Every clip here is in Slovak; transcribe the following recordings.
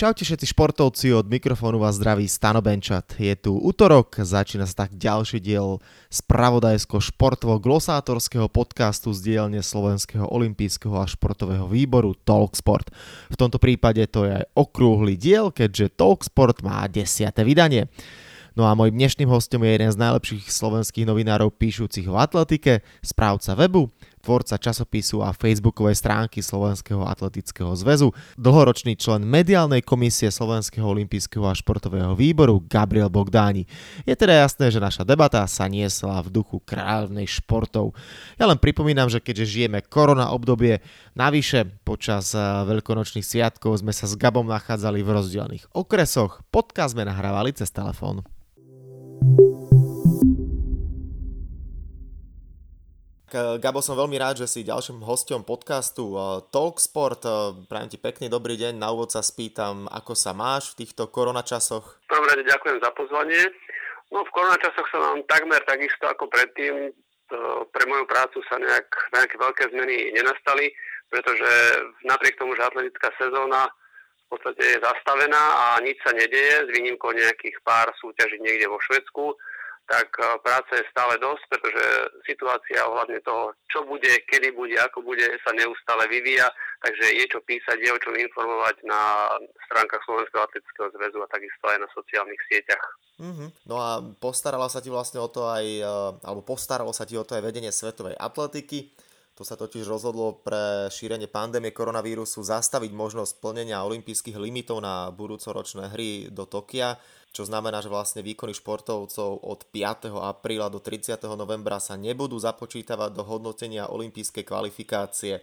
Čaute všetci športovci, od mikrofónu vás zdraví Stano Benčat. Je tu útorok, začína sa tak ďalší diel spravodajsko-športovo glosátorského podcastu z dielne Slovenského olympijského a športového výboru Talksport. V tomto prípade to je aj okrúhly diel, keďže Talksport má desiate vydanie. No a môj dnešným hostom je jeden z najlepších slovenských novinárov píšucich o atletike, správca webu, tvorca časopisu a facebookovej stránky Slovenského atletického zväzu, dlhoročný člen mediálnej komisie Slovenského olympijského a športového výboru Gabriel Bogdáni. Je teda jasné, že naša debata sa niesla v duchu kráľovnej športov. Ja len pripomínam, že keďže žijeme korona obdobie, navyše počas eh, veľkonočných sviatkov sme sa s Gabom nachádzali v rozdielných okresoch, podcast sme nahrávali cez telefón. Gabo, som veľmi rád, že si ďalším hostom podcastu eh, Talksport. Eh, prajem ti pekný dobrý deň. Na úvod sa spýtam, ako sa máš v týchto koronačasoch? V ďakujem za pozvanie. No v koronačasoch sa mám takmer takisto ako predtým. Pre moju prácu sa nejak, nejaké veľké zmeny nenastali, pretože napriek tomu, že atletická sezóna v podstate je zastavená a nič sa nedeje, s výnimkou nejakých pár súťaží niekde vo Švedsku, tak e, práce je stále dosť, pretože situácia ohľadne toho, čo bude, kedy bude, ako bude, sa neustále vyvíja, takže je čo písať, je o čom informovať na stránkach Slovenského atletického zväzu a takisto aj na sociálnych sieťach. Mm-hmm. No a postarala sa ti vlastne o to aj, e, alebo postaralo sa ti o to aj vedenie svetovej atletiky. To sa totiž rozhodlo pre šírenie pandémie koronavírusu zastaviť možnosť plnenia olympijských limitov na budúcoročné hry do Tokia čo znamená, že vlastne výkony športovcov od 5. apríla do 30. novembra sa nebudú započítavať do hodnotenia olympijskej kvalifikácie.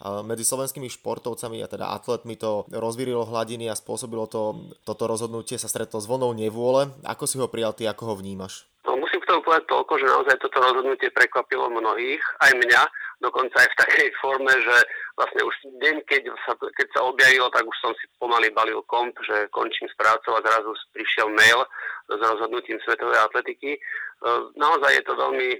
Medzi slovenskými športovcami a teda atletmi to rozvírilo hladiny a spôsobilo to, toto rozhodnutie sa stretlo s vlnou nevôle. Ako si ho prijal ty, ako ho vnímaš? No, musím k tomu povedať toľko, že naozaj toto rozhodnutie prekvapilo mnohých, aj mňa, dokonca aj v takej forme, že vlastne už deň, keď sa, keď sa objavilo, tak už som si pomaly balil komp, že končím s prácou a zrazu prišiel mail s rozhodnutím Svetovej atletiky. E, naozaj je to veľmi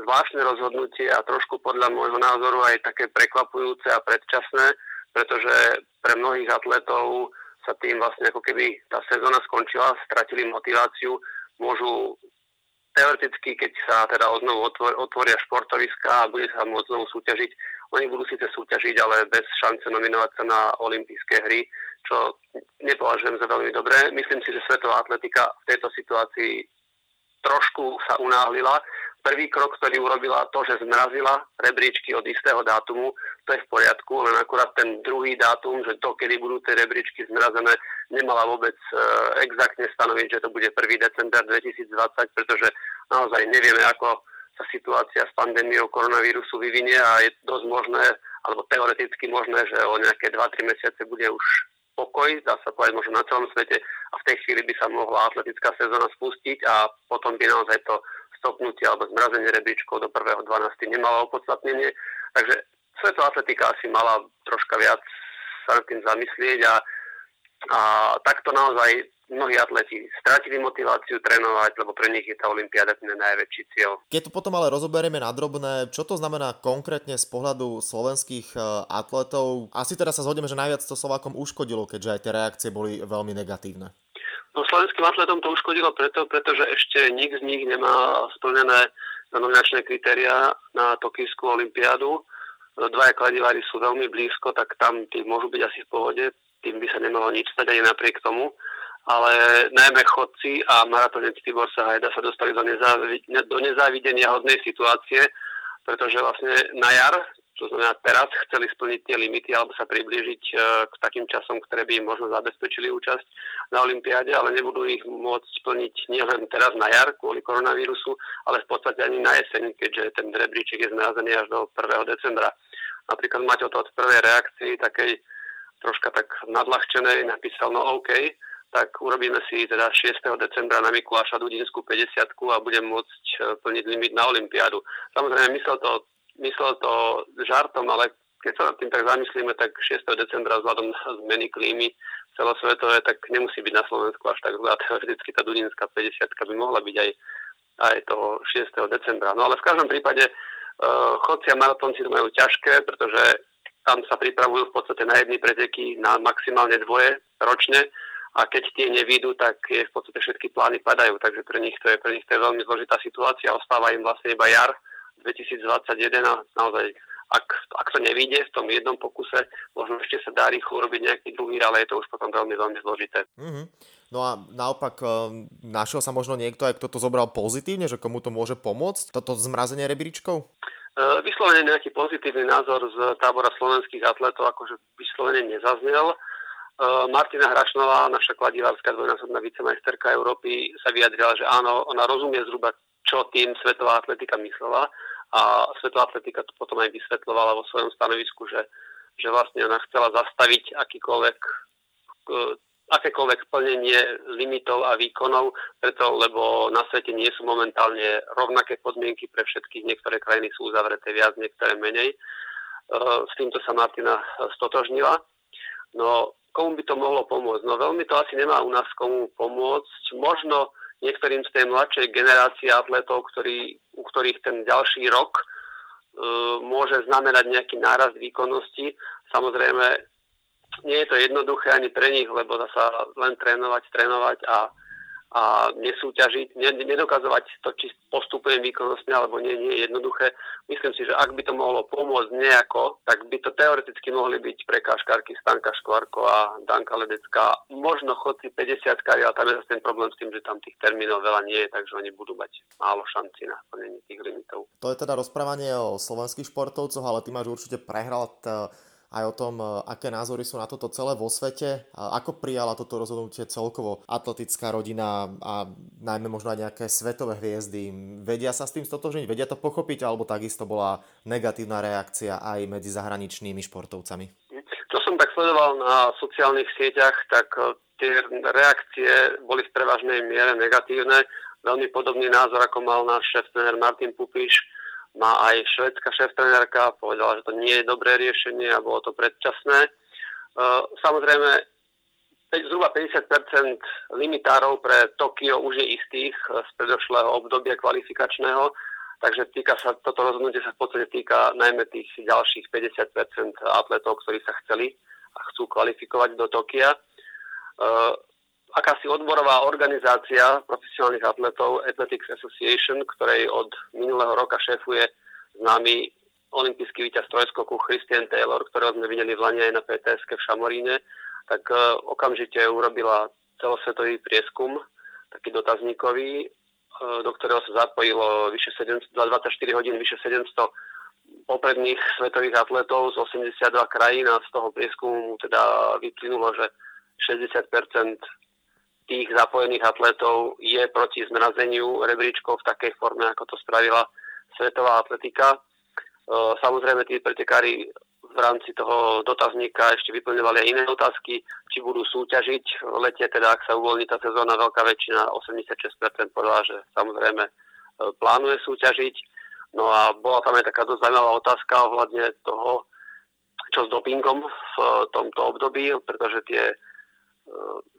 zvláštne rozhodnutie a trošku podľa môjho názoru aj také prekvapujúce a predčasné, pretože pre mnohých atletov sa tým vlastne ako keby tá sezóna skončila, stratili motiváciu, môžu teoreticky, keď sa teda odnovu otvoria športoviska a bude sa môcť znovu súťažiť, oni budú síce súťažiť, ale bez šance nominovať sa na olympijské hry, čo nepovažujem za veľmi dobré. Myslím si, že svetová atletika v tejto situácii trošku sa unáhlila. Prvý krok, ktorý urobila, to, že zmrazila rebríčky od istého dátumu, to je v poriadku, len akurát ten druhý dátum, že to, kedy budú tie rebríčky zmrazené, nemala vôbec e, exaktne stanoviť, že to bude 1. december 2020, pretože naozaj nevieme, ako sa situácia s pandémiou koronavírusu vyvinie a je dosť možné, alebo teoreticky možné, že o nejaké 2-3 mesiace bude už pokoj, dá sa povedať možno na celom svete a v tej chvíli by sa mohla atletická sezóna spustiť a potom by naozaj to stopnutie alebo zmrazenie rebríčkov do 1.12. nemalo opodstatnenie. Takže svetová atletika asi mala troška viac sa nad tým zamyslieť a, a takto naozaj mnohí atleti stratili motiváciu trénovať, lebo pre nich je tá olimpiáda ten najväčší cieľ. Keď to potom ale rozoberieme na drobné, čo to znamená konkrétne z pohľadu slovenských e, atletov? Asi teda sa zhodneme, že najviac to Slovákom uškodilo, keďže aj tie reakcie boli veľmi negatívne. No slovenským atletom to uškodilo preto, pretože ešte nik z nich nemá splnené nominačné kritéria na Tokijskú olimpiádu. Dvaja kladivári sú veľmi blízko, tak tam tí môžu byť asi v pohode, tým by sa nemalo nič stať ani napriek tomu ale najmä chodci a maratonec Tibor Sahajda sa dostali do, nezávi- do nezávidenia hodnej situácie, pretože vlastne na jar, to znamená teraz, chceli splniť tie limity alebo sa priblížiť e, k takým časom, ktoré by im možno zabezpečili účasť na Olympiáde, ale nebudú ich môcť splniť nielen teraz na jar kvôli koronavírusu, ale v podstate ani na jeseň, keďže ten rebríček je zmrazený až do 1. decembra. Napríklad Maťo to od prvej reakcii takej troška tak nadľahčenej napísal, no OK, tak urobíme si teda 6. decembra na Mikuláša Dudinskú 50 a budem môcť e, plniť limit na Olympiádu. Samozrejme, myslel to, myslel to žartom, ale keď sa nad tým tak zamyslíme, tak 6. decembra vzhľadom na zmeny klímy celosvetové, tak nemusí byť na Slovensku až tak zlá. Teoreticky tá Dudinská 50 by mohla byť aj, aj toho 6. decembra. No ale v každom prípade uh, chodci a maratónci to majú ťažké, pretože tam sa pripravujú v podstate na jedny preteky, na maximálne dvoje ročne a keď tie nevídu, tak je v podstate všetky plány padajú, takže pre nich to je, pre nich to je veľmi zložitá situácia, ostáva im vlastne iba jar 2021 a naozaj ak, ak to nevíde v tom jednom pokuse, možno ešte sa dá rýchlo urobiť nejaký druhý, ale je to už potom veľmi, veľmi zložité. Mm-hmm. No a naopak, eh, našiel sa možno niekto, aj kto to zobral pozitívne, že komu to môže pomôcť, toto zmrazenie rebríčkov? Eh, vyslovene nejaký pozitívny názor z tábora slovenských atletov akože vyslovene nezaznel. Eh, Martina Hrašnová, naša kladivárska dvojnásobná vicemajsterka Európy, sa vyjadrila, že áno, ona rozumie zhruba, čo tým svetová atletika myslela a svetová atletika to potom aj vysvetlovala vo svojom stanovisku, že, že vlastne ona chcela zastaviť akýkoľvek akékoľvek plnenie limitov a výkonov, preto lebo na svete nie sú momentálne rovnaké podmienky pre všetkých. Niektoré krajiny sú uzavreté viac, niektoré menej. E, s týmto sa Martina stotožnila. No, komu by to mohlo pomôcť? No veľmi to asi nemá u nás komu pomôcť. Možno niektorým z tej mladšej generácie atletov, ktorý, u ktorých ten ďalší rok e, môže znamenať nejaký nárast výkonnosti. Samozrejme, nie je to jednoduché ani pre nich, lebo sa len trénovať, trénovať a, a nesúťažiť, nedokazovať to, či postupujem výkonnostne alebo nie, nie je jednoduché. Myslím si, že ak by to mohlo pomôcť nejako, tak by to teoreticky mohli byť prekážkarky Stanka Škvarko a Danka Ledecká. Možno chodci 50 kari, ale tam je zase ten problém s tým, že tam tých termínov veľa nie je, takže oni budú mať málo šanci na plnenie tých limitov. To je teda rozprávanie o slovenských športovcoch, ale ty máš určite prehral t- aj o tom, e, aké názory sú na toto celé vo svete. Ako prijala toto rozhodnutie celkovo atletická rodina a najmä možno aj nejaké svetové hviezdy? Vedia sa s tým stotožniť? Vedia to pochopiť? Alebo takisto bola negatívna reakcia aj medzi zahraničnými športovcami? Čo som tak sledoval na sociálnych sieťach, tak e, tie reakcie boli v prevažnej miere negatívne. Veľmi podobný názor, ako mal náš šéf Martin Pupiš, má aj švedská šéf-trenérka, povedala, že to nie je dobré riešenie a bolo to predčasné. E, samozrejme, zhruba 50% limitárov pre Tokio už je istých z predošlého obdobia kvalifikačného, takže týka sa, toto rozhodnutie sa v podstate týka najmä tých ďalších 50% atletov, ktorí sa chceli a chcú kvalifikovať do Tokia. E, akási odborová organizácia profesionálnych atletov Athletics Association, ktorej od minulého roka šéfuje známy olimpijský víťaz trojskoku Christian Taylor, ktorého sme videli v Lani aj na PTSK v Šamoríne, tak uh, okamžite urobila celosvetový prieskum, taký dotazníkový, uh, do ktorého sa zapojilo vyše 700, 24 hodín vyše 700 popredných svetových atletov z 82 krajín a z toho prieskumu teda vyplynulo, že 60 tých zapojených atletov je proti zmrazeniu rebríčkov v takej forme, ako to spravila svetová atletika. E, samozrejme, tí pretekári v rámci toho dotazníka ešte vyplňovali aj iné otázky, či budú súťažiť v lete, teda ak sa uvoľní tá sezóna, veľká väčšina, 86% povedala, že samozrejme e, plánuje súťažiť. No a bola tam aj taká dosť zaujímavá otázka ohľadne toho, čo s dopingom v tomto období, pretože tie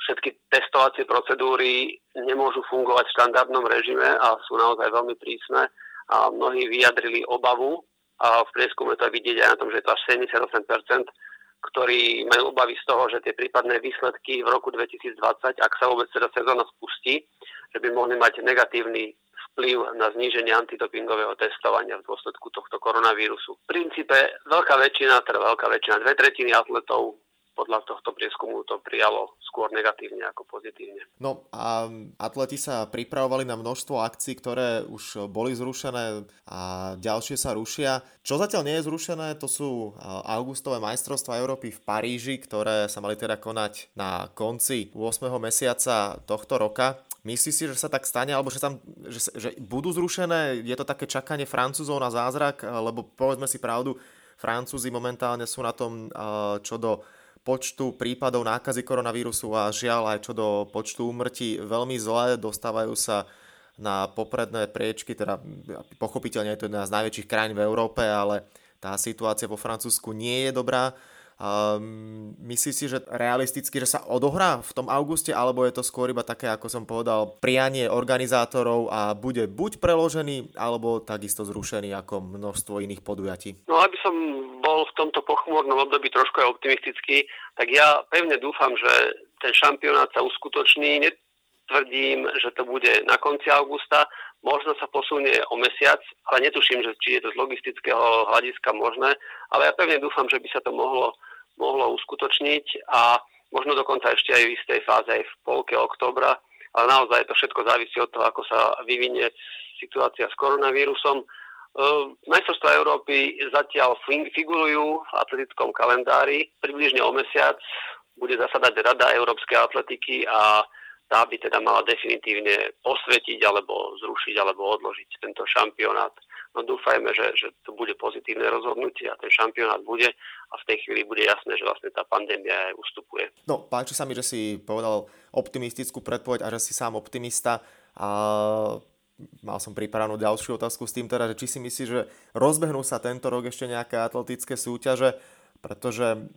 všetky testovacie procedúry nemôžu fungovať v štandardnom režime a sú naozaj veľmi prísne a mnohí vyjadrili obavu a v prieskume to vidieť aj na tom, že je to až 78%, ktorí majú obavy z toho, že tie prípadné výsledky v roku 2020, ak sa vôbec teda sezóna spustí, že by mohli mať negatívny vplyv na zníženie antidopingového testovania v dôsledku tohto koronavírusu. V princípe veľká väčšina, teda veľká väčšina, dve tretiny atletov podľa tohto prieskumu to prijalo skôr negatívne ako pozitívne. No a atleti sa pripravovali na množstvo akcií, ktoré už boli zrušené a ďalšie sa rušia. Čo zatiaľ nie je zrušené, to sú augustové majstrovstvá Európy v Paríži, ktoré sa mali teda konať na konci 8. mesiaca tohto roka. Myslíš si, že sa tak stane, alebo že, tam, že, že budú zrušené? Je to také čakanie Francúzov na zázrak? Lebo povedzme si pravdu, Francúzi momentálne sú na tom čo do počtu prípadov nákazy koronavírusu a žiaľ aj čo do počtu úmrtí veľmi zle, dostávajú sa na popredné priečky, teda pochopiteľne je to jedna z najväčších krajín v Európe, ale tá situácia vo Francúzsku nie je dobrá. Um, myslíš si, že realisticky, že sa odohrá v tom auguste, alebo je to skôr iba také, ako som povedal, prianie organizátorov a bude buď preložený, alebo takisto zrušený ako množstvo iných podujatí? No aby som bol v tomto pochmúrnom období trošku aj optimistický, tak ja pevne dúfam, že ten šampionát sa uskutoční. Netvrdím, že to bude na konci augusta, možno sa posunie o mesiac, ale netuším, že či je to z logistického hľadiska možné, ale ja pevne dúfam, že by sa to mohlo mohlo uskutočniť a možno dokonca ešte aj v istej fáze aj v polke oktobra, ale naozaj to všetko závisí od toho, ako sa vyvinie situácia s koronavírusom. Ehm, majstrovstvá Európy zatiaľ figurujú v atletickom kalendári. Približne o mesiac bude zasadať Rada Európskej atletiky a tá by teda mala definitívne posvetiť alebo zrušiť alebo odložiť tento šampionát. No dúfajme, že, že to bude pozitívne rozhodnutie a ten šampionát bude a v tej chvíli bude jasné, že vlastne tá pandémia aj ustupuje. No, páči sa mi, že si povedal optimistickú predpoveď a že si sám optimista. A mal som pripravenú ďalšiu otázku s tým teda, že či si myslíš, že rozbehnú sa tento rok ešte nejaké atletické súťaže, pretože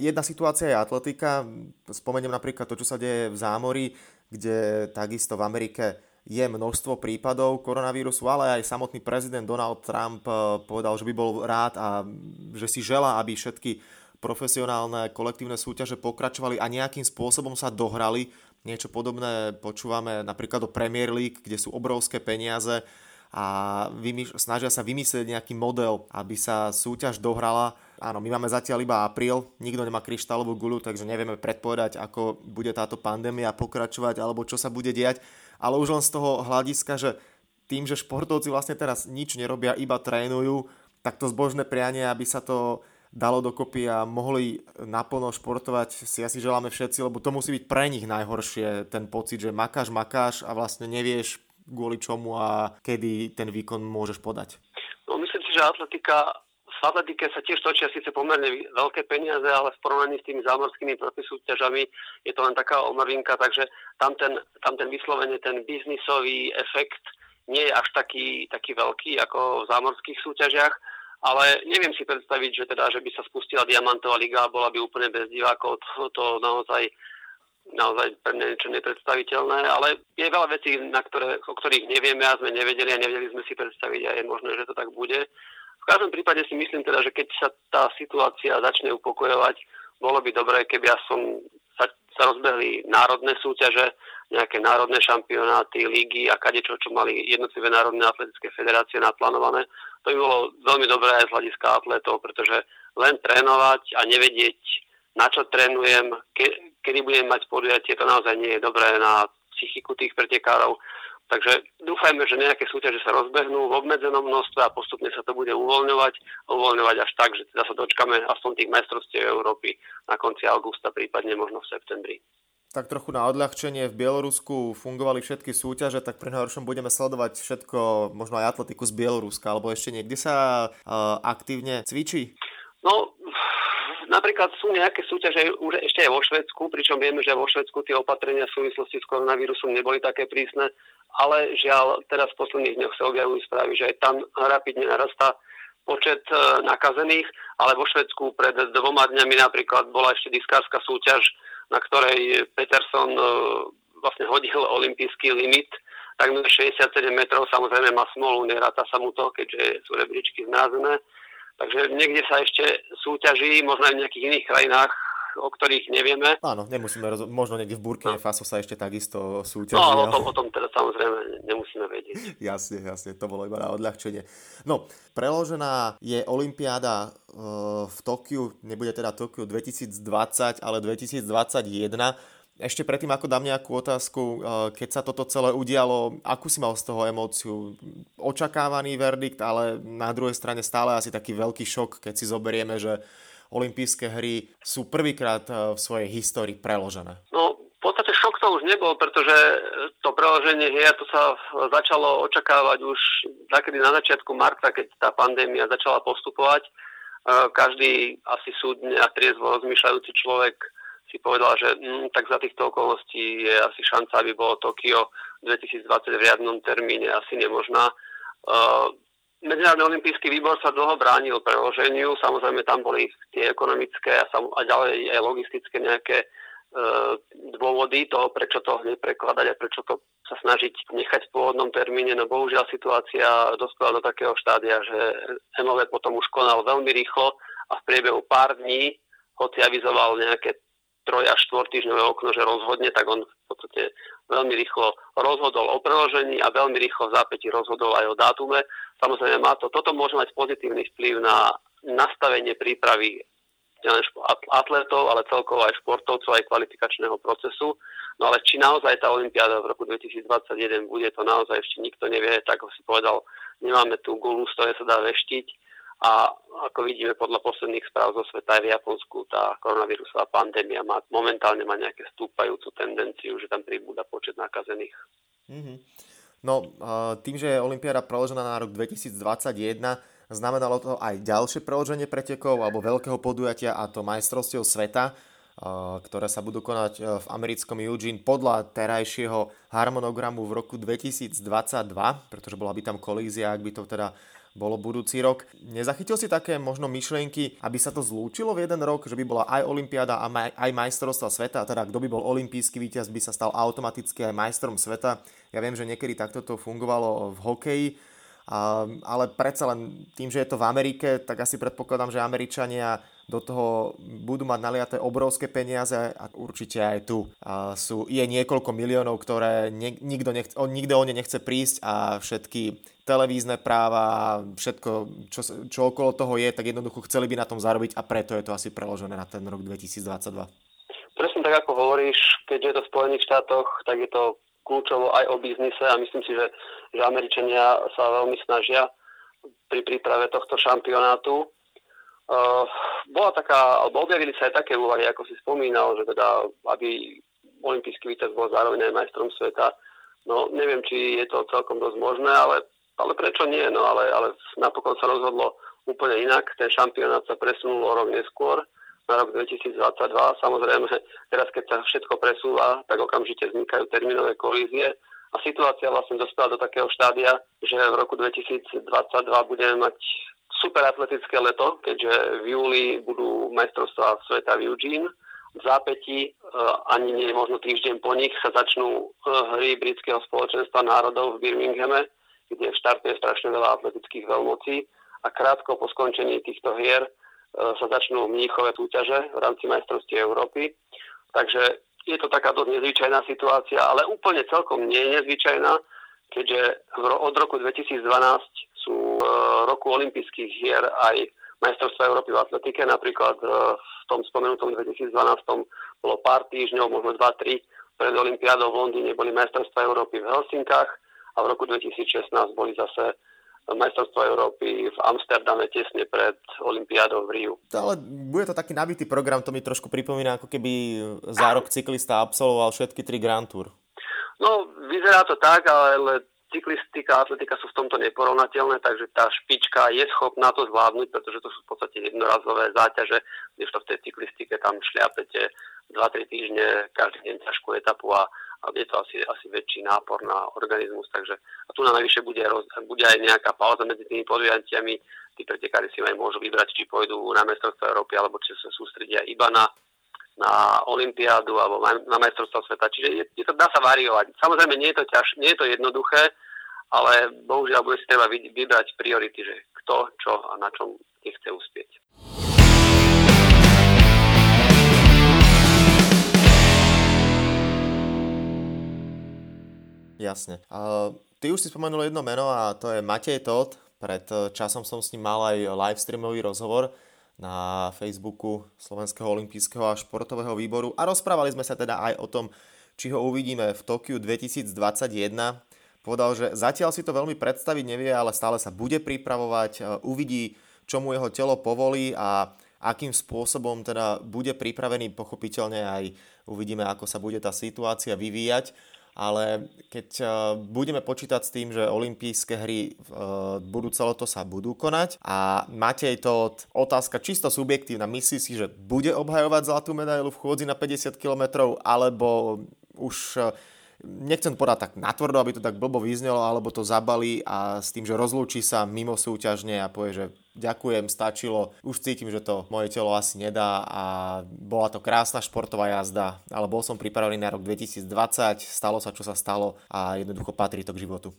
jedna situácia je atletika, spomeniem napríklad to, čo sa deje v zámori, kde takisto v Amerike je množstvo prípadov koronavírusu, ale aj samotný prezident Donald Trump povedal, že by bol rád a že si želá, aby všetky profesionálne kolektívne súťaže pokračovali a nejakým spôsobom sa dohrali. Niečo podobné počúvame napríklad o Premier League, kde sú obrovské peniaze a vymýš- snažia sa vymyslieť nejaký model, aby sa súťaž dohrala. Áno, my máme zatiaľ iba apríl, nikto nemá kryštálovú gulu, takže nevieme predpovedať, ako bude táto pandémia pokračovať alebo čo sa bude diať. Ale už len z toho hľadiska, že tým, že športovci vlastne teraz nič nerobia, iba trénujú, tak to zbožné prianie, aby sa to dalo dokopy a mohli naplno športovať, si asi želáme všetci, lebo to musí byť pre nich najhoršie, ten pocit, že makáš, makáš a vlastne nevieš, kvôli čomu a kedy ten výkon môžeš podať? No myslím si, že atletika v atletike sa tiež točia síce pomerne veľké peniaze, ale v porovnaní s tými zámorskými protisúťažami je to len taká omrvinka, takže tam ten, tam ten vyslovene ten biznisový efekt nie je až taký, taký veľký ako v zámorských súťažiach, ale neviem si predstaviť, že teda, že by sa spustila Diamantová liga a bola by úplne bez divákov, to, to naozaj naozaj pre mňa niečo nepredstaviteľné, ale je veľa vecí, na ktoré, o ktorých nevieme a sme nevedeli a nevedeli sme si predstaviť a je možné, že to tak bude. V každom prípade si myslím teda, že keď sa tá situácia začne upokojovať, bolo by dobré, keby ja som sa, sa rozbehli národné súťaže, nejaké národné šampionáty, lígy a kadečo, čo mali jednotlivé národné atletické federácie naplánované. To by bolo veľmi dobré aj z hľadiska atletov, pretože len trénovať a nevedieť, na čo trénujem, ke, kedy budem mať podujatie, to naozaj nie je dobré na psychiku tých pretekárov. Takže dúfajme, že nejaké súťaže sa rozbehnú v obmedzenom množstve a postupne sa to bude uvoľňovať. Uvoľňovať až tak, že teda sa dočkame aspoň tých majstrovstiev Európy na konci augusta, prípadne možno v septembri. Tak trochu na odľahčenie v Bielorusku fungovali všetky súťaže, tak pre najhoršom budeme sledovať všetko, možno aj atletiku z Bieloruska, alebo ešte niekde sa uh, aktívne cvičí? No, Napríklad sú nejaké súťaže už ešte aj vo Švedsku, pričom vieme, že vo Švedsku tie opatrenia v súvislosti s koronavírusom neboli také prísne, ale žiaľ, teraz v posledných dňoch sa objavujú správy, že aj tam rapidne narastá počet e, nakazených, ale vo Švedsku pred dvoma dňami napríklad bola ešte diskárska súťaž, na ktorej Peterson e, vlastne hodil olimpijský limit, takmer 67 metrov, samozrejme má smolu, neráta sa mu to, keďže sú rebríčky zmrazené Takže niekde sa ešte súťaží, možno aj v nejakých iných krajinách, o ktorých nevieme. Áno, nemusíme rozho- možno niekde v Burkine no. Faso sa ešte takisto súťaží. No, o tom, o tom teda samozrejme nemusíme vedieť. jasne, jasne, to bolo iba na odľahčenie. No, preložená je Olympiáda uh, v Tokiu, nebude teda Tokiu 2020, ale 2021 ešte predtým, ako dám nejakú otázku, eh, keď sa toto celé udialo, akú si mal z toho emóciu? Očakávaný verdikt, ale na druhej strane stále asi taký veľký šok, keď si zoberieme, že olympijské hry sú prvýkrát eh, v svojej histórii preložené. No, v podstate šok to už nebol, pretože to preloženie hier to sa začalo očakávať už takedy na začiatku marca, keď tá pandémia začala postupovať. Eh, každý asi súdne a triezvo rozmýšľajúci človek si povedal, že mm, tak za týchto okolností je asi šanca, aby bolo Tokio 2020 v riadnom termíne asi nemožná. Uh, Medzinárodný olimpijský výbor sa dlho bránil preloženiu, samozrejme tam boli tie ekonomické a, sam, a ďalej aj logistické nejaké e, dôvody toho, prečo to neprekladať a prečo to sa snažiť nechať v pôvodnom termíne, no bohužiaľ situácia dospela do takého štádia, že MOV potom už konal veľmi rýchlo a v priebehu pár dní, hoci avizoval nejaké troj až štvor týždňové okno, že rozhodne, tak on v podstate veľmi rýchlo rozhodol o preložení a veľmi rýchlo v zápäti rozhodol aj o dátume. Samozrejme má to, toto môže mať pozitívny vplyv na nastavenie prípravy nielen atletov, ale celkovo aj športovcov, aj kvalifikačného procesu. No ale či naozaj tá Olympiáda v roku 2021 bude, to naozaj ešte nikto nevie. Tak ako si povedal, nemáme tú gulu, z toho sa dá veštiť a ako vidíme podľa posledných správ zo sveta aj v Japonsku, tá koronavírusová pandémia má, momentálne má nejaké stúpajúcu tendenciu, že tam pribúda počet nakazených. Mm-hmm. No, tým, že je Olympiáda preložená na rok 2021, znamenalo to aj ďalšie preloženie pretekov alebo veľkého podujatia a to majstrovstiev sveta, ktoré sa budú konať e, v americkom Eugene podľa terajšieho harmonogramu v roku 2022, pretože bola by tam kolízia, ak by to teda bolo budúci rok. Nezachytil si také možno myšlienky, aby sa to zlúčilo v jeden rok, že by bola aj Olympiáda a maj, aj majstrovstva sveta, teda kto by bol olimpijský víťaz, by sa stal automaticky aj majstrom sveta. Ja viem, že niekedy takto to fungovalo v hokeji, a, ale predsa len tým, že je to v Amerike, tak asi predpokladám, že Američania do toho budú mať naliaté obrovské peniaze a určite aj tu a sú, je niekoľko miliónov, ktoré ne, nikto, nechce, nikto o ne nechce prísť a všetky televízne práva, všetko, čo, čo okolo toho je, tak jednoducho chceli by na tom zarobiť a preto je to asi preložené na ten rok 2022. Presne tak, ako hovoríš, keď je to v Spojených štátoch, tak je to kľúčovo aj o biznise a myslím si, že, že Američania sa veľmi snažia pri príprave tohto šampionátu. Uh, bola taká, alebo objavili sa aj také úvahy, ako si spomínal, že teda, aby olimpijský víťaz bol zároveň aj majstrom sveta. No, neviem, či je to celkom dosť možné, ale, ale prečo nie? No, ale, ale napokon sa rozhodlo úplne inak. Ten šampionát sa presunul o rok neskôr na rok 2022. Samozrejme, teraz keď sa všetko presúva, tak okamžite vznikajú termínové kolízie a situácia vlastne dospela do takého štádia, že v roku 2022 budeme mať super atletické leto, keďže v júli budú majstrovstvá sveta v Eugene. V zápäti, e, ani nie možno týždeň po nich, sa začnú e, hry britského spoločenstva národov v Birminghame, kde štartuje strašne veľa atletických veľmocí a krátko po skončení týchto hier E, sa začnú mníchové súťaže v rámci majstrovstiev Európy. Takže je to taká dosť nezvyčajná situácia, ale úplne celkom nie je nezvyčajná, keďže od roku 2012 sú v e, roku olympijských hier aj majstrovstva Európy v atletike. Napríklad e, v tom spomenutom 2012 bolo pár týždňov, možno 2-3 pred Olympiádou v Londýne boli majstrovstva Európy v Helsinkách a v roku 2016 boli zase majstrovstvo Európy v Amsterdame tesne pred Olympiádou v Riu. Ale bude to taký nabitý program, to mi trošku pripomína, ako keby za rok cyklista absolvoval všetky tri Grand Tour. No, vyzerá to tak, ale cyklistika a atletika sú v tomto neporovnateľné, takže tá špička je schopná to zvládnuť, pretože to sú v podstate jednorazové záťaže, kdežto v tej cyklistike tam šliapete 2-3 týždne, každý deň ťažkú etapu a je to asi, asi väčší nápor na organizmus, takže a tu na najvyššie bude, bude aj nejaká pauza medzi tými podujatiami, tí pretekári si aj môžu vybrať, či pôjdu na mestrovstvo Európy, alebo či sa sústredia iba na, na Olympiádu alebo na mestrovstvo sveta. Čiže je, je to, dá sa variovať. Samozrejme, nie je to, ťaž, nie je to jednoduché, ale bohužiaľ bude si treba vybrať priority, že kto, čo a na čom chce uspieť. Jasne. Uh, ty už si spomenul jedno meno a to je Matej Todd. Pred eh, časom som s ním mal aj live streamový rozhovor na Facebooku Slovenského olympijského a športového výboru a rozprávali sme sa teda aj o tom, či ho uvidíme v Tokiu 2021. Povedal, že zatiaľ si to veľmi predstaviť nevie, ale stále sa bude pripravovať, eh, uvidí, čo mu jeho telo povolí a akým spôsobom teda bude pripravený, pochopiteľne aj uvidíme, ako sa bude tá situácia vyvíjať ale keď eh, budeme počítať s tým, že olympijské hry uh, budúce leto sa budú konať a Matej to otázka čisto subjektívna, myslí si, že bude obhajovať zlatú medailu v chôdzi na 50 km alebo už uh, nechcem podať tak natvrdo, aby to tak blbo vyznelo, alebo to zabali a s tým, že rozlúči sa mimo súťažne a povie, že ďakujem, stačilo, už cítim, že to moje telo asi nedá a bola to krásna športová jazda, ale bol som pripravený na rok 2020, stalo sa, čo sa stalo a jednoducho patrí to k životu.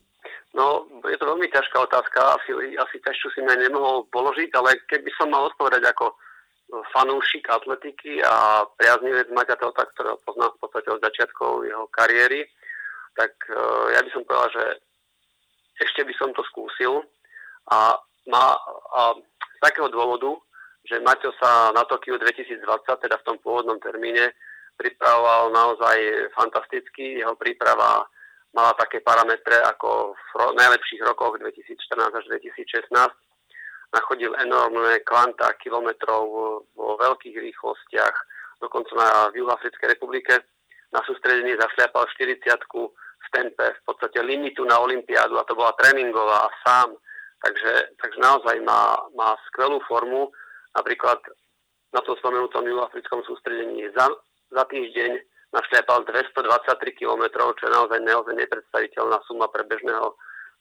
No, je to veľmi ťažká otázka, asi, asi ťažšiu si ma nemohol položiť, ale keby som mal odpovedať ako fanúšik atletiky a priaznivec Maťa Telta, ktorého poznám v podstate od začiatkov jeho kariéry, tak uh, ja by som povedal, že ešte by som to skúsil a, má, a z takého dôvodu, že Maťo sa na Tokiu 2020, teda v tom pôvodnom termíne, pripravoval naozaj fantasticky. Jeho príprava mala také parametre ako v najlepších rokoch 2014 až 2016. Nachodil enormné kvanta kilometrov vo veľkých rýchlostiach, dokonca na, Juhoafrickej republike. Na sústredení zašliapal 40 v tempe v podstate limitu na Olympiádu a to bola tréningová a sám. Takže, takže naozaj má, má skvelú formu. Napríklad na tom spomenutom juhoafrickom sústredení za, za týždeň našliapal 223 km, čo je naozaj naozaj nepredstaviteľná suma pre bežného,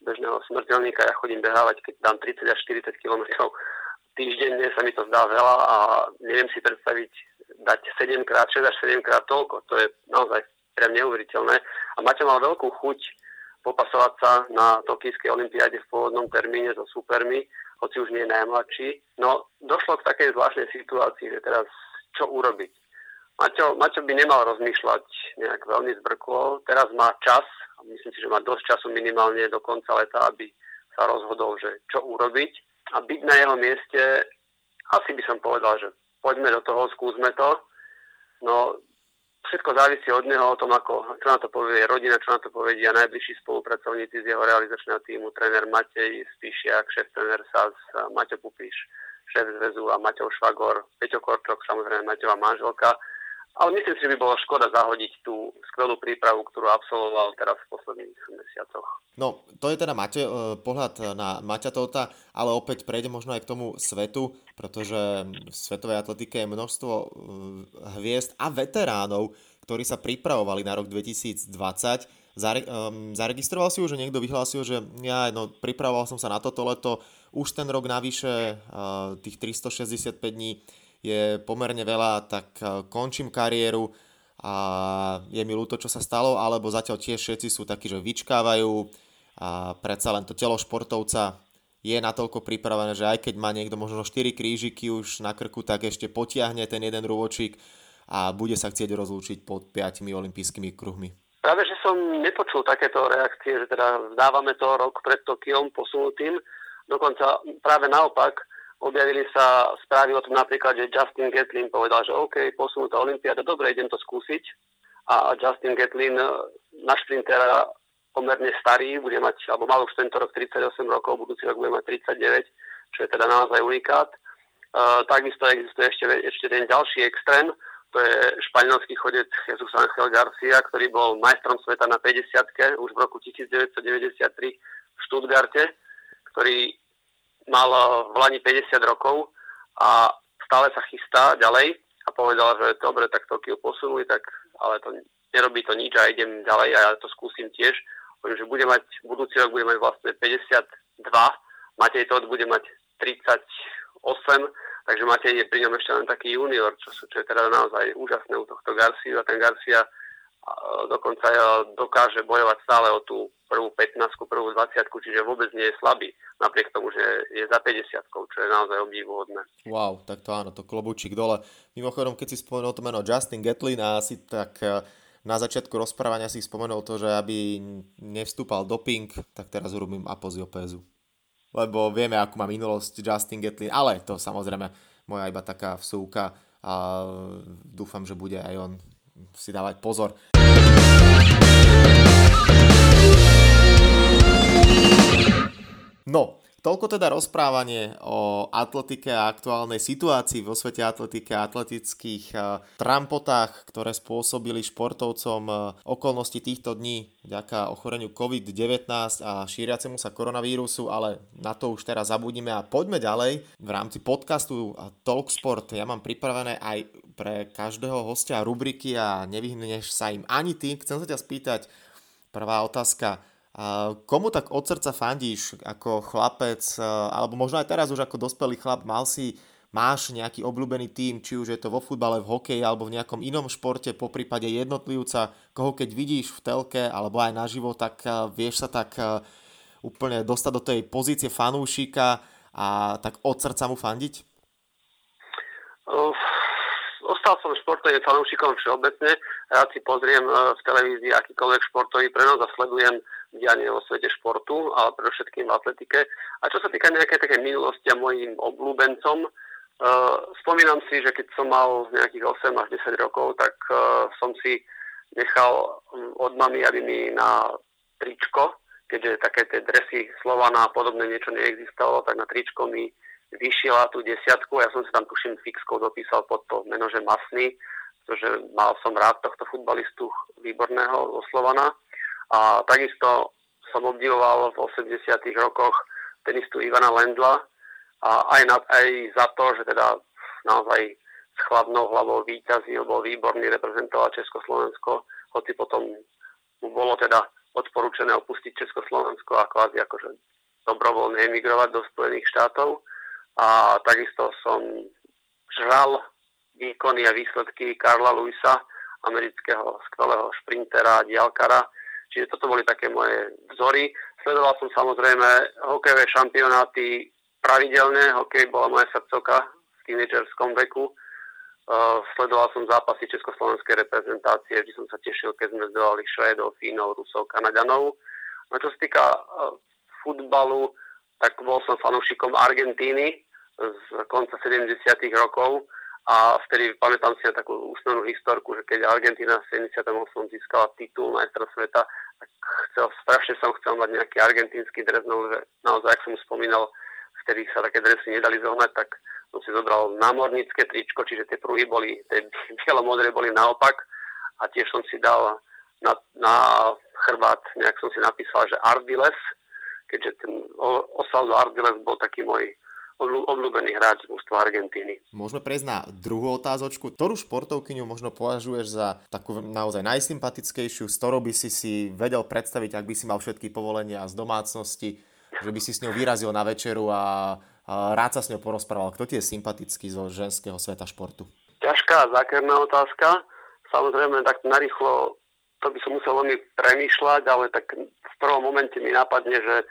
bežného smrteľníka. Ja chodím behávať, keď dám 30 až 40 km týždenne, sa mi to zdá veľa a neviem si predstaviť dať 7 krát, 6 až 7 krát toľko. To je naozaj priam neuveriteľné. A Maťo mal veľkú chuť popasovať sa na Tokijskej olimpiáde v pôvodnom termíne so supermi, hoci už nie je najmladší. No, došlo k takej zvláštnej situácii, že teraz čo urobiť Maťo, Maťo by nemal rozmýšľať nejak veľmi zbrklo. Teraz má čas, myslím si, že má dosť času minimálne do konca leta, aby sa rozhodol, že čo urobiť. A byť na jeho mieste, asi by som povedal, že poďme do toho, skúsme to. No, všetko závisí od neho, o tom, ako, čo na to povie rodina, čo na to povedia najbližší spolupracovníci z jeho realizačného týmu, tréner Matej Spíšiak, šéf tréner SAS, Maťo Pupíš, šéf zväzu a Maťo Švagor, Peťo Korčok, samozrejme Maťová manželka. Ale myslím si, že by bolo škoda zahodiť tú skvelú prípravu, ktorú absolvoval teraz v posledných mesiacoch. No, to je teda Mate, eh, pohľad na Maťa Tota, ale opäť prejde možno aj k tomu svetu, pretože v svetovej atletike je množstvo eh, hviezd a veteránov, ktorí sa pripravovali na rok 2020. Zare, um, zaregistroval si už, že niekto vyhlásil, že ja no, pripravoval som sa na toto leto, už ten rok navyše, uh, tých 365 dní, je pomerne veľa, tak e, končím kariéru a je mi ľúto, čo sa stalo, alebo zatiaľ tiež všetci sú takí, že vyčkávajú a predsa len to telo športovca je natoľko pripravené, že aj keď má niekto možno 4 krížiky už na krku, tak ešte potiahne ten jeden rúvočík a bude sa chcieť rozlúčiť pod 5 olympijskými kruhmi. Práve, že som nepočul takéto reakcie, že teda vzdávame to rok pred Tokiom posunutým. Dokonca práve naopak, Objavili sa správy o tom napríklad, že Justin Gatlin povedal, že OK, posunutá Olympiáda, dobre, idem to skúsiť. A Justin Gatlin, na šprintera pomerne starý, bude mať, alebo mal už tento rok 38 rokov, budúci rok bude mať 39, čo je teda naozaj unikát. Uh, takisto existuje ešte, ešte ten ďalší extrém, to je španielský chodec Jesus Angel Garcia, ktorý bol majstrom sveta na 50 už v roku 1993 v Stuttgarte, ktorý mal v Lani 50 rokov a stále sa chystá ďalej a povedal, že dobre, tak Tokio posunuli, tak ale to nerobí to nič a idem ďalej a ja to skúsim tiež. Poviem, že bude mať, budúci rok bude mať vlastne 52, Matej Todd bude mať 38, takže Matej je pri ňom ešte len taký junior, čo, čo je teda naozaj úžasné u tohto Garcia ten Garcia dokonca dokáže bojovať stále o tú prvú 15, prvú 20, čiže vôbec nie je slabý, napriek tomu, že je za 50, čo je naozaj obdivuhodné. Wow, tak to áno, to klobúčik dole. Mimochodom, keď si spomenul to meno Justin Gatlin a asi tak e, na začiatku rozprávania si spomenul to, že aby nevstúpal doping, tak teraz urobím apoziopézu. Lebo vieme, akú má minulosť Justin Gatlin, ale to samozrejme moja iba taká vsúka a dúfam, že bude aj on si dávať pozor. No, Toľko teda rozprávanie o atletike a aktuálnej situácii vo svete atletiky a atletických eh, trampotách, ktoré spôsobili športovcom eh, okolnosti týchto dní vďaka ochoreniu COVID-19 a šíriacemu sa koronavírusu, ale na to už teraz zabudíme a poďme ďalej. V rámci podcastu Talksport ja mám pripravené aj pre každého hostia rubriky a nevyhneš sa im ani ty. Chcem sa ťa spýtať, Prvá otázka. Komu tak od srdca fandíš ako chlapec, alebo možno aj teraz už ako dospelý chlap, mal si, máš nejaký obľúbený tým, či už je to vo futbale, v hokeji alebo v nejakom inom športe, po prípade jednotlivca, koho keď vidíš v telke alebo aj naživo, tak vieš sa tak úplne dostať do tej pozície fanúšika a tak od srdca mu fandiť? Ostal som športovým fanúšikom všeobecne. Rád si pozriem v televízii akýkoľvek športový prenos a sledujem dianie vo svete športu, ale predovšetkým v atletike. A čo sa týka nejakej také minulosti a mojim obľúbencom, uh, spomínam si, že keď som mal nejakých 8 až 10 rokov, tak uh, som si nechal od mami, aby mi na tričko, keďže také tie dresy Slovana a podobné niečo neexistovalo, tak na tričko mi vyšiela tú desiatku. Ja som si tam tuším fixkou dopísal pod to meno, že Masný, pretože mal som rád tohto futbalistu výborného zo Slovana. A takisto som obdivoval v 80 rokoch tenistu Ivana Lendla a aj, na, aj za to, že teda naozaj s chladnou hlavou výťazil, bol výborný, reprezentoval Československo, hoci potom mu bolo teda odporúčané opustiť Československo a kvázi akože dobrovoľne emigrovať do Spojených štátov. A takisto som žral výkony a výsledky Karla Luisa, amerického skvelého šprintera a dialkara, Čiže toto boli také moje vzory. Sledoval som samozrejme hokejové šampionáty pravidelne. Hokej bola moja srdcovka v tínedžerskom veku. Uh, sledoval som zápasy československej reprezentácie, vždy som sa tešil, keď sme zdovali Švédov, Fínov, Rusov, Kanaďanov. No čo sa týka uh, futbalu, tak bol som fanúšikom Argentíny z konca 70. rokov a vtedy pamätám si na takú úsmevnú historku, že keď Argentina v 78. získala titul majstra sveta, tak chcel, strašne som chcel mať nejaký argentínsky dres, no naozaj, ak som spomínal, vtedy sa také dresy nedali zohnať, tak som si zobral námornícke tričko, čiže tie pruhy boli, tie bielomodré boli naopak. A tiež som si dal na, na chrbát, nejak som si napísal, že Ardiles, keďže ten Osaldo Ardiles bol taký môj obľúbený hráč z mústva Argentíny. Môžeme prejsť na druhú otázočku. Ktorú športovkyňu možno považuješ za takú naozaj najsympatickejšiu, s ktorou by si si vedel predstaviť, ak by si mal všetky povolenia z domácnosti, že by si s ňou vyrazil na večeru a, a rád sa s ňou porozprával. Kto ti je sympatický zo ženského sveta športu? Ťažká, zákerná otázka. Samozrejme, tak narýchlo to by som musel veľmi premýšľať, ale tak v prvom momente mi napadne, že e,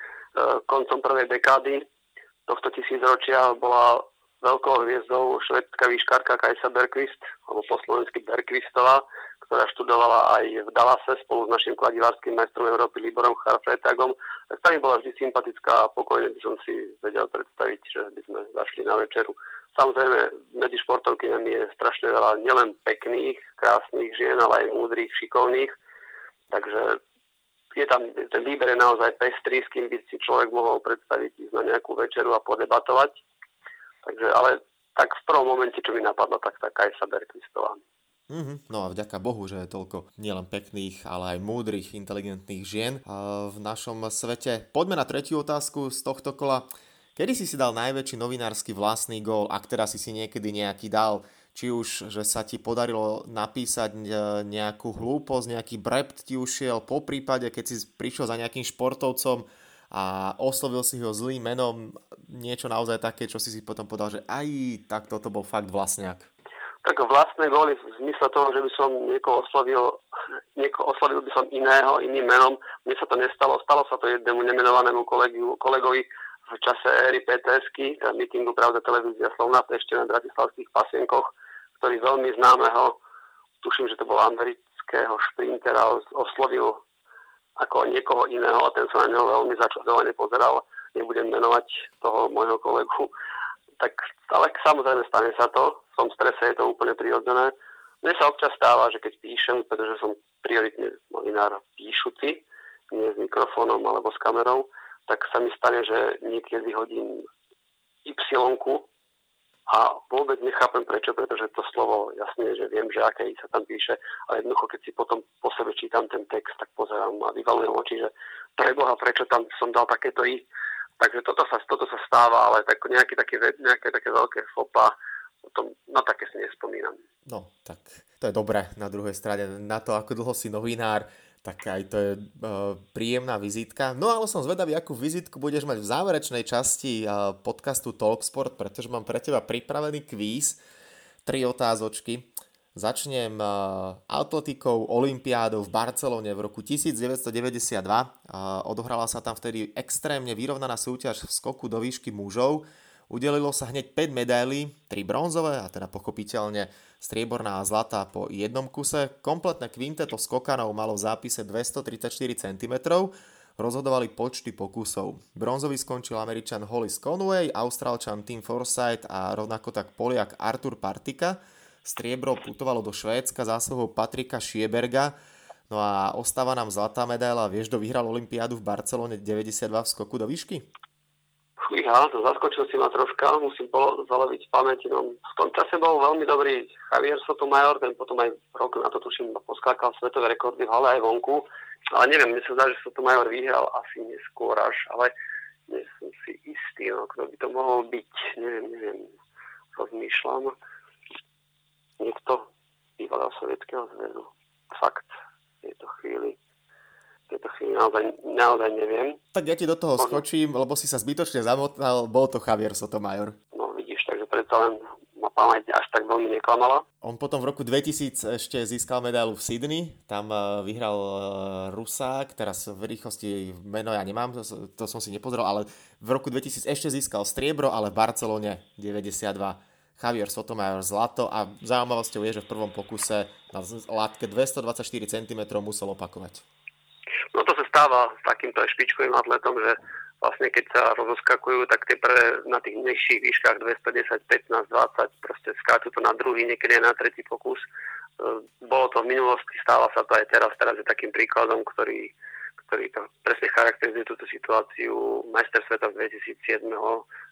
koncom prvej dekády tohto tisícročia bola veľkou hviezdou švedská výškarka Kajsa Bergqvist, alebo po slovensky Bergqvistová, ktorá študovala aj v Dallase spolu s našim kladivárským majstrom Európy Liborom Charfretagom. Tá mi bola vždy sympatická a pokojne by som si vedel predstaviť, že by sme zašli na večeru. Samozrejme, medzi športovkyňami je strašne veľa nielen pekných, krásnych žien, ale aj múdrych, šikovných. Takže je tam, ten výber naozaj pestrý, s kým by si človek mohol predstaviť ísť na nejakú večeru a podebatovať. Takže, ale tak v prvom momente, čo mi napadlo, tak tá Kajsa Berkvistová. Mm-hmm. No a vďaka Bohu, že je toľko nielen pekných, ale aj múdrych, inteligentných žien v našom svete. Poďme na tretiu otázku z tohto kola. Kedy si si dal najväčší novinársky vlastný gól, ak teda si si niekedy nejaký dal? Či už, že sa ti podarilo napísať e, nejakú hlúposť, nejaký brept ti ušiel, po prípade, keď si prišiel za nejakým športovcom a oslovil si ho zlým menom, niečo naozaj také, čo si si potom povedal, že aj tak toto bol fakt vlastňák. Tak vlastné góly v zmysle toho, že by som niekoho oslovil, niekoho oslovil by som iného, iným menom. Mne sa to nestalo, stalo sa to jednému nemenovanému kolegu, kolegovi v čase éry PTSky, meetingu Pravda televízia Slovna ešte na Bratislavských pasienkoch, ktorý veľmi známeho, tuším, že to bol amerického šprintera, oslovil ako niekoho iného a ten sa na neho veľmi začudovane pozeral. Nebudem menovať toho môjho kolegu. Tak, ale samozrejme stane sa to. V strese, je to úplne prirodzené. Mne sa občas stáva, že keď píšem, pretože som prioritne novinár píšuci, nie s mikrofónom alebo s kamerou, tak sa mi stane, že niekedy hodím y a vôbec nechápem prečo, pretože to slovo, jasne, že viem, že aké sa tam píše, ale jednoducho, keď si potom po sebe čítam ten text, tak pozerám a vyvalujem oči, že preboha, prečo tam som dal takéto i. Takže toto sa, toto sa stáva, ale tak nejaké také, nejaké také veľké fopa, tom, na také si nespomínam. No, tak to je dobré na druhej strane. Na to, ako dlho si novinár, Tak aj to je uh, príjemná vizitka. No ale som zvedavý, akú vizitku budeš mať v záverečnej časti uh, podcastu Talksport, pretože mám pre teba pripravený kvíz. Tri otázočky. Začnem uh, atletikou Olympiádou v Barcelone v roku 1992. Uh, odohrala sa tam vtedy extrémne vyrovnaná súťaž v skoku do výšky mužov. Udelilo sa hneď 5 medailí, 3 bronzové a teda pochopiteľne strieborná a zlatá po jednom kuse. Kompletné kvinteto skokanov malo v zápise 234 cm, rozhodovali počty pokusov. Bronzový skončil Američan Hollis Conway, Austrálčan Tim Forsyth a rovnako tak Poliak Artur Partika. Striebro putovalo do Švédska zásluhou Patrika Schieberga, No a ostáva nám zlatá medaila. Vieš, kto vyhral Olympiádu v Barcelone 92 v skoku do výšky? To zaskočil si ma troška, musím zaloviť pamäti. No, v tom čase bol veľmi dobrý Javier Sotomayor, ten potom aj rok na to tuším poskákal svetové rekordy v hale aj vonku. Ale neviem, mne sa zdá, že Sotomayor vyhral asi neskôr až, ale nie som si istý, no, kto by to mohol byť. Neviem, neviem, rozmýšľam. Niekto bývalého sovietského zväzu. Fakt, v tejto chvíli tejto chvíli naozaj, naozaj neviem. Tak ja ti do toho skočím, lebo si sa zbytočne zamotal, bol to Javier Sotomayor. No vidíš, takže predsa len ma pamäť až tak veľmi neklamala. On potom v roku 2000 ešte získal medailu v Sydney, tam eh, vyhral eh, Rusák, teraz v rýchlosti meno ja nemám, to, to som si nepozeral, ale v roku 2000 ešte získal striebro, ale v Barcelone 92 Javier Sotomayor zlato a zaujímavosťou je, že v prvom pokuse na látke 224 cm musel opakovať. No to sa stáva s takýmto aj špičkovým atletom, že vlastne keď sa rozoskakujú, tak tie prvé na tých nižších výškach 210, 15, 20, proste skáču to na druhý, niekedy aj na tretí pokus. E, bolo to v minulosti, stáva sa to aj teraz. Teraz je takým príkladom, ktorý, ktorý to presne charakterizuje túto situáciu. Majster sveta z 2007.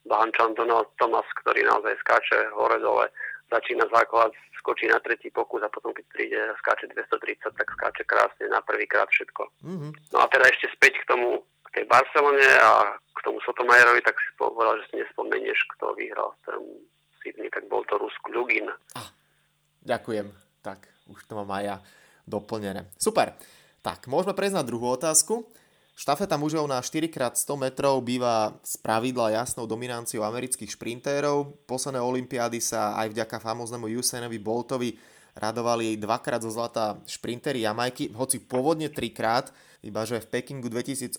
Bahan Donald Thomas, ktorý naozaj skáče hore-dole, začína základ skočí na tretí pokus a potom keď príde a skáče 230, tak skáče krásne na prvýkrát všetko. Mm-hmm. No a teda ešte späť k tomu, k tej Barcelone a k tomu Sotomajerovi, tak si povedal, že si nespomenieš, kto vyhral tom Sydney, tak bol to Rusk Ľugin. Ah, ďakujem, tak už to mám aj ja doplnené. Super, tak môžeme prejsť na druhú otázku. Štafeta mužov na 4x100 metrov býva z pravidla jasnou dominanciou amerických šprintérov. Posledné olympiády sa aj vďaka famóznemu Usainovi Boltovi radovali dvakrát zo zlata šprintery Jamajky, hoci pôvodne trikrát, iba že v Pekingu 2008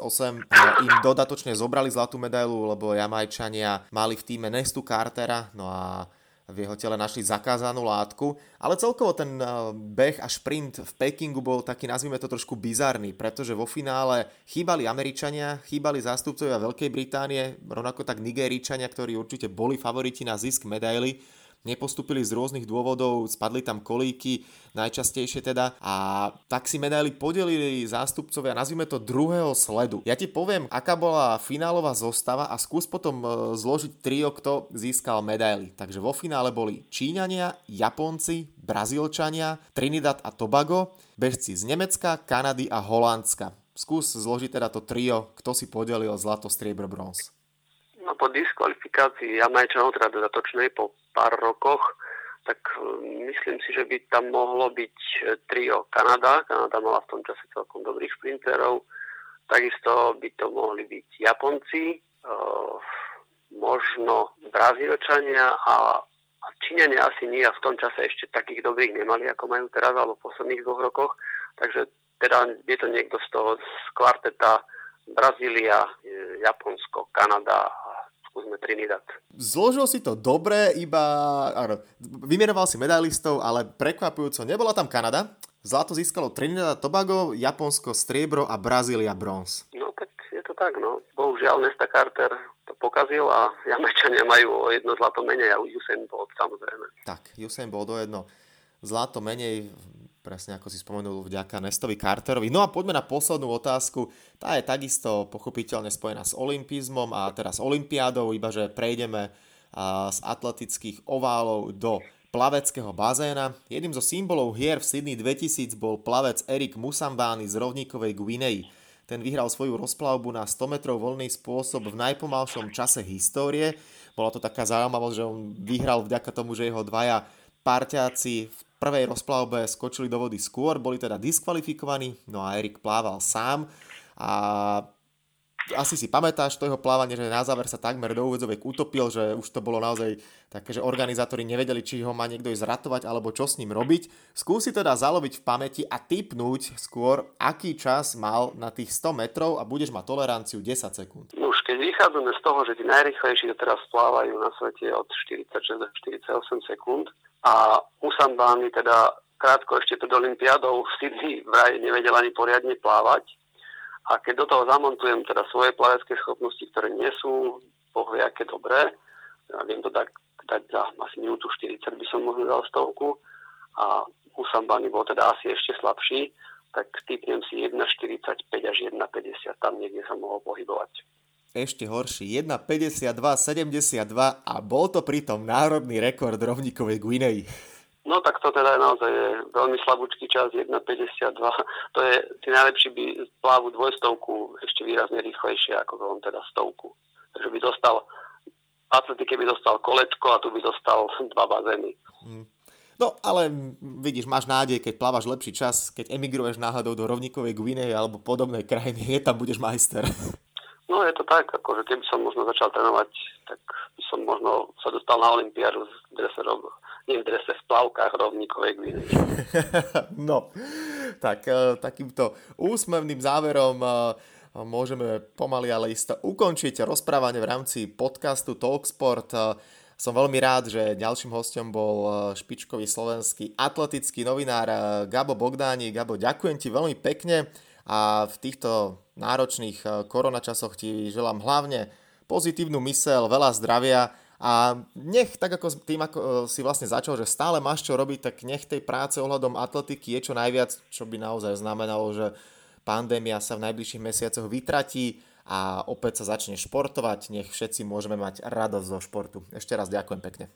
im dodatočne zobrali zlatú medailu, lebo Jamajčania mali v týme Nestu Cartera, no a v jeho tele našli zakázanú látku, ale celkovo ten eh, beh a šprint v Pekingu bol taký, nazvime to trošku bizarný, pretože vo finále chýbali Američania, chýbali zástupcovia Veľkej Británie, rovnako tak Nigeričania, ktorí určite boli favoriti na zisk medaily, nepostupili z rôznych dôvodov, spadli tam kolíky, najčastejšie teda, a tak si medaily podelili zástupcovia, nazvime to druhého sledu. Ja ti poviem, aká bola finálová zostava a skús potom e, zložiť trio, kto získal medaily. Takže vo finále boli Číňania, Japonci, Brazílčania, Trinidad a Tobago, bežci z Nemecka, Kanady a Holandska. Skús zložiť teda to trio, kto si podelil zlato, striebro, bronz. No po diskvalifikácii Jamajčanov, teda dodatočnej po pár rokoch, tak e, myslím si, že by tam mohlo byť e, trio Kanada. Kanada mala v tom čase celkom dobrých šprinterov. Takisto by to mohli byť Japonci, e, možno Brazílčania a Číňania asi nie a v tom čase ešte takých dobrých nemali, ako majú teraz, alebo v posledných dvoch rokoch. Takže teda je to niekto z toho z kvarteta Brazília, Japonsko, Kanada a skúsme Trinidad. Zložil si to dobre, iba... Áno, vymenoval si medailistov, ale prekvapujúco nebola tam Kanada. Zlato získalo Trinidad a Tobago, Japonsko striebro a Brazília bronz. No tak je to tak, no. Bohužiaľ Nesta Carter to pokazil a Jamečania majú o jedno zlato menej a Usain Bolt samozrejme. Tak, Usain Bolt o jedno zlato menej presne ako si spomenul, vďaka Nestovi Carterovi. No a poďme na poslednú otázku. Tá je takisto pochopiteľne spojená s olympizmom a teraz olympiádou, iba že prejdeme z atletických oválov do plaveckého bazéna. Jedným zo symbolov hier v Sydney 2000 bol plavec Erik Musambány z rovníkovej Guinei. Ten vyhral svoju rozplavbu na 100 metrov voľný spôsob v najpomalšom čase histórie. Bola to taká zaujímavosť, že on vyhral vďaka tomu, že jeho dvaja parťáci v prvej rozplavbe skočili do vody skôr, boli teda diskvalifikovaní, no a Erik plával sám a asi si pamätáš to jeho plávanie, že na záver sa takmer do úvedzoviek utopil, že už to bolo naozaj také, že organizátori nevedeli, či ho má niekto ísť ratovať alebo čo s ním robiť. Skúsi teda zaloviť v pamäti a typnúť skôr, aký čas mal na tých 100 metrov a budeš mať toleranciu 10 sekúnd. No už keď vychádzame z toho, že tí najrychlejší teraz plávajú na svete od 46 do 48 sekúnd a Usambány teda krátko ešte pred Olympiádou v Sydney vraj nevedel ani poriadne plávať, a keď do toho zamontujem teda svoje plavecké schopnosti, ktoré nie sú bohvie aké dobré, ja viem to tak dať za asi minútu 40 by som mohol dal stovku a u Sambany bol teda asi ešte slabší, tak typnem si 1,45 až 1,50, tam niekde sa mohol pohybovať. Ešte horší, 1,52, 72 a bol to pritom národný rekord rovníkovej Guinei. No tak to teda naozaj je veľmi slabúčky čas, 1,52. To je, tí najlepší by plávu dvojstovku ešte výrazne rýchlejšie ako on teda stovku. Takže by dostal, atletike by dostal kolečko a tu by dostal dva bazény. Hmm. No, ale vidíš, máš nádej, keď plávaš lepší čas, keď emigruješ náhodou do rovníkovej Guinei alebo podobnej krajiny, je tam budeš majster. No je to tak, akože keby som možno začal trénovať, tak by som možno sa dostal na Olympiádu z dreserov nie v drese, v plavkách rovníkovej gliny. no, tak e, takýmto úsmevným záverom e, môžeme pomaly ale isto ukončiť rozprávanie v rámci podcastu Talksport. E, som veľmi rád, že ďalším hostom bol špičkový slovenský atletický novinár Gabo Bogdáni. Gabo, ďakujem ti veľmi pekne a v týchto náročných koronačasoch ti želám hlavne pozitívnu mysel, veľa zdravia a nech, tak ako tým, ako e, si vlastne začal, že stále máš čo robiť, tak nech tej práce ohľadom atletiky je čo najviac, čo by naozaj znamenalo, že pandémia sa v najbližších mesiacoch vytratí a opäť sa začne športovať. Nech všetci môžeme mať radosť zo športu. Ešte raz ďakujem pekne.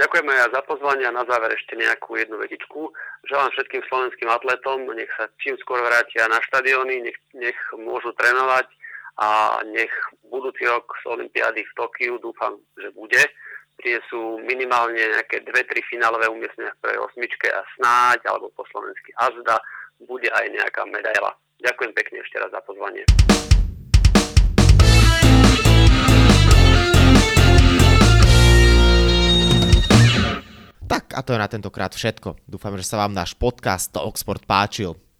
Ďakujeme aj za pozvanie a na záver ešte nejakú jednu vedičku. Želám všetkým slovenským atletom, nech sa čím skôr vrátia na štadióny, nech, nech môžu trénovať a nech budúci rok z Olympiády v Tokiu, dúfam, že bude, sú minimálne nejaké dve, tri finálové umiestnenia v prvej osmičke a snáď, alebo po slovensky azda, bude aj nejaká medaila. Ďakujem pekne ešte raz za pozvanie. Tak a to je na tentokrát všetko. Dúfam, že sa vám náš podcast Talksport páčil.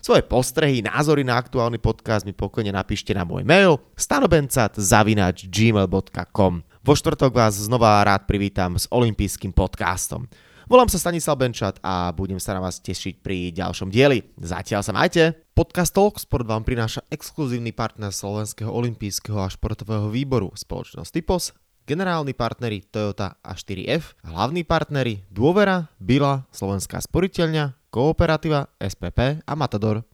Svoje postrehy, názory na aktuálny podcast mi pokojne napíšte na môj mail stanobencat.gmail.com Vo štvrtok vás znova rád privítam s olympijským podcastom. Volám sa Stanislav Benčat a budem sa na vás tešiť pri ďalšom dieli. Zatiaľ sa majte. Podcast Talksport vám prináša exkluzívny partner Slovenského olympijského a športového výboru spoločnosť Typos, generálni partneri Toyota a 4F, hlavní partneri Dôvera, Bila, Slovenská sporiteľňa, Kooperativa, SPP a Matador.